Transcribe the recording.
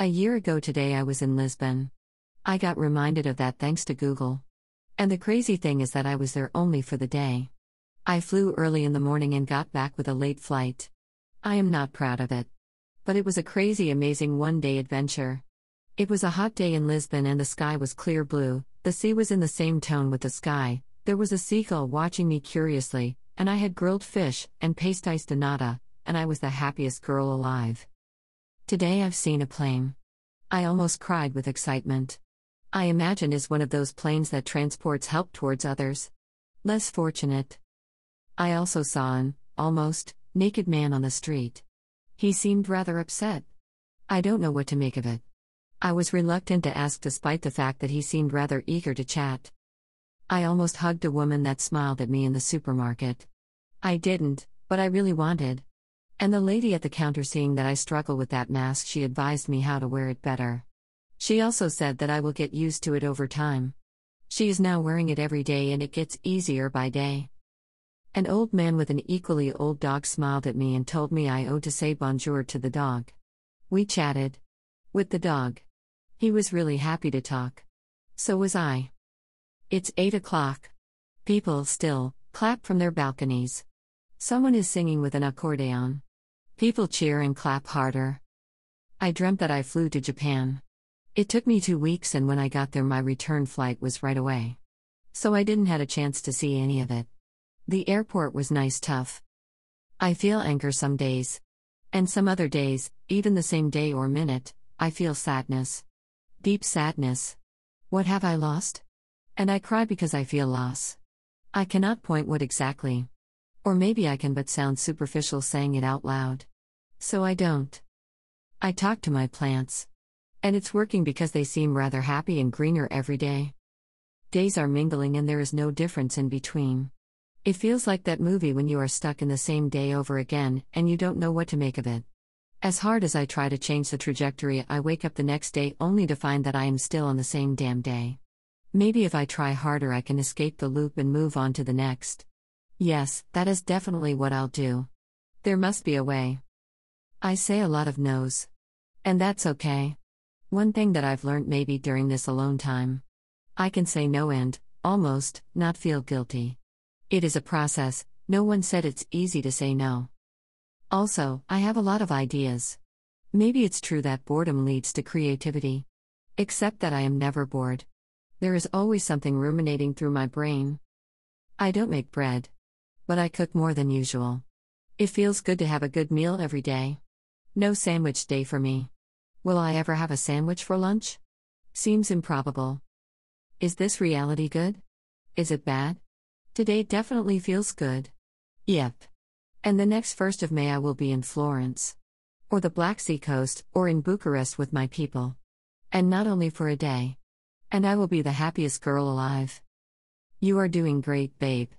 A year ago today, I was in Lisbon. I got reminded of that thanks to Google. And the crazy thing is that I was there only for the day. I flew early in the morning and got back with a late flight. I am not proud of it. But it was a crazy, amazing one day adventure. It was a hot day in Lisbon and the sky was clear blue, the sea was in the same tone with the sky, there was a seagull watching me curiously, and I had grilled fish and pastéis de nata, and I was the happiest girl alive. Today I've seen a plane. I almost cried with excitement. I imagine is one of those planes that transports help towards others. Less fortunate. I also saw an, almost, naked man on the street. He seemed rather upset. I don't know what to make of it. I was reluctant to ask despite the fact that he seemed rather eager to chat. I almost hugged a woman that smiled at me in the supermarket. I didn't, but I really wanted. And the lady at the counter, seeing that I struggle with that mask, she advised me how to wear it better. She also said that I will get used to it over time. She is now wearing it every day and it gets easier by day. An old man with an equally old dog smiled at me and told me I owed to say bonjour to the dog. We chatted. With the dog. He was really happy to talk. So was I. It's 8 o'clock. People still clap from their balconies. Someone is singing with an accordion. People cheer and clap harder. I dreamt that I flew to Japan. It took me two weeks, and when I got there, my return flight was right away. So I didn't have a chance to see any of it. The airport was nice, tough. I feel anger some days. And some other days, even the same day or minute, I feel sadness. Deep sadness. What have I lost? And I cry because I feel loss. I cannot point what exactly. Or maybe I can but sound superficial saying it out loud. So I don't. I talk to my plants. And it's working because they seem rather happy and greener every day. Days are mingling and there is no difference in between. It feels like that movie when you are stuck in the same day over again and you don't know what to make of it. As hard as I try to change the trajectory, I wake up the next day only to find that I am still on the same damn day. Maybe if I try harder, I can escape the loop and move on to the next. Yes, that is definitely what I'll do. There must be a way. I say a lot of no's. And that's okay. One thing that I've learned maybe during this alone time I can say no and, almost, not feel guilty. It is a process, no one said it's easy to say no. Also, I have a lot of ideas. Maybe it's true that boredom leads to creativity. Except that I am never bored. There is always something ruminating through my brain. I don't make bread. But I cook more than usual. It feels good to have a good meal every day. No sandwich day for me. Will I ever have a sandwich for lunch? Seems improbable. Is this reality good? Is it bad? Today definitely feels good. Yep. And the next 1st of May I will be in Florence. Or the Black Sea coast, or in Bucharest with my people. And not only for a day. And I will be the happiest girl alive. You are doing great, babe.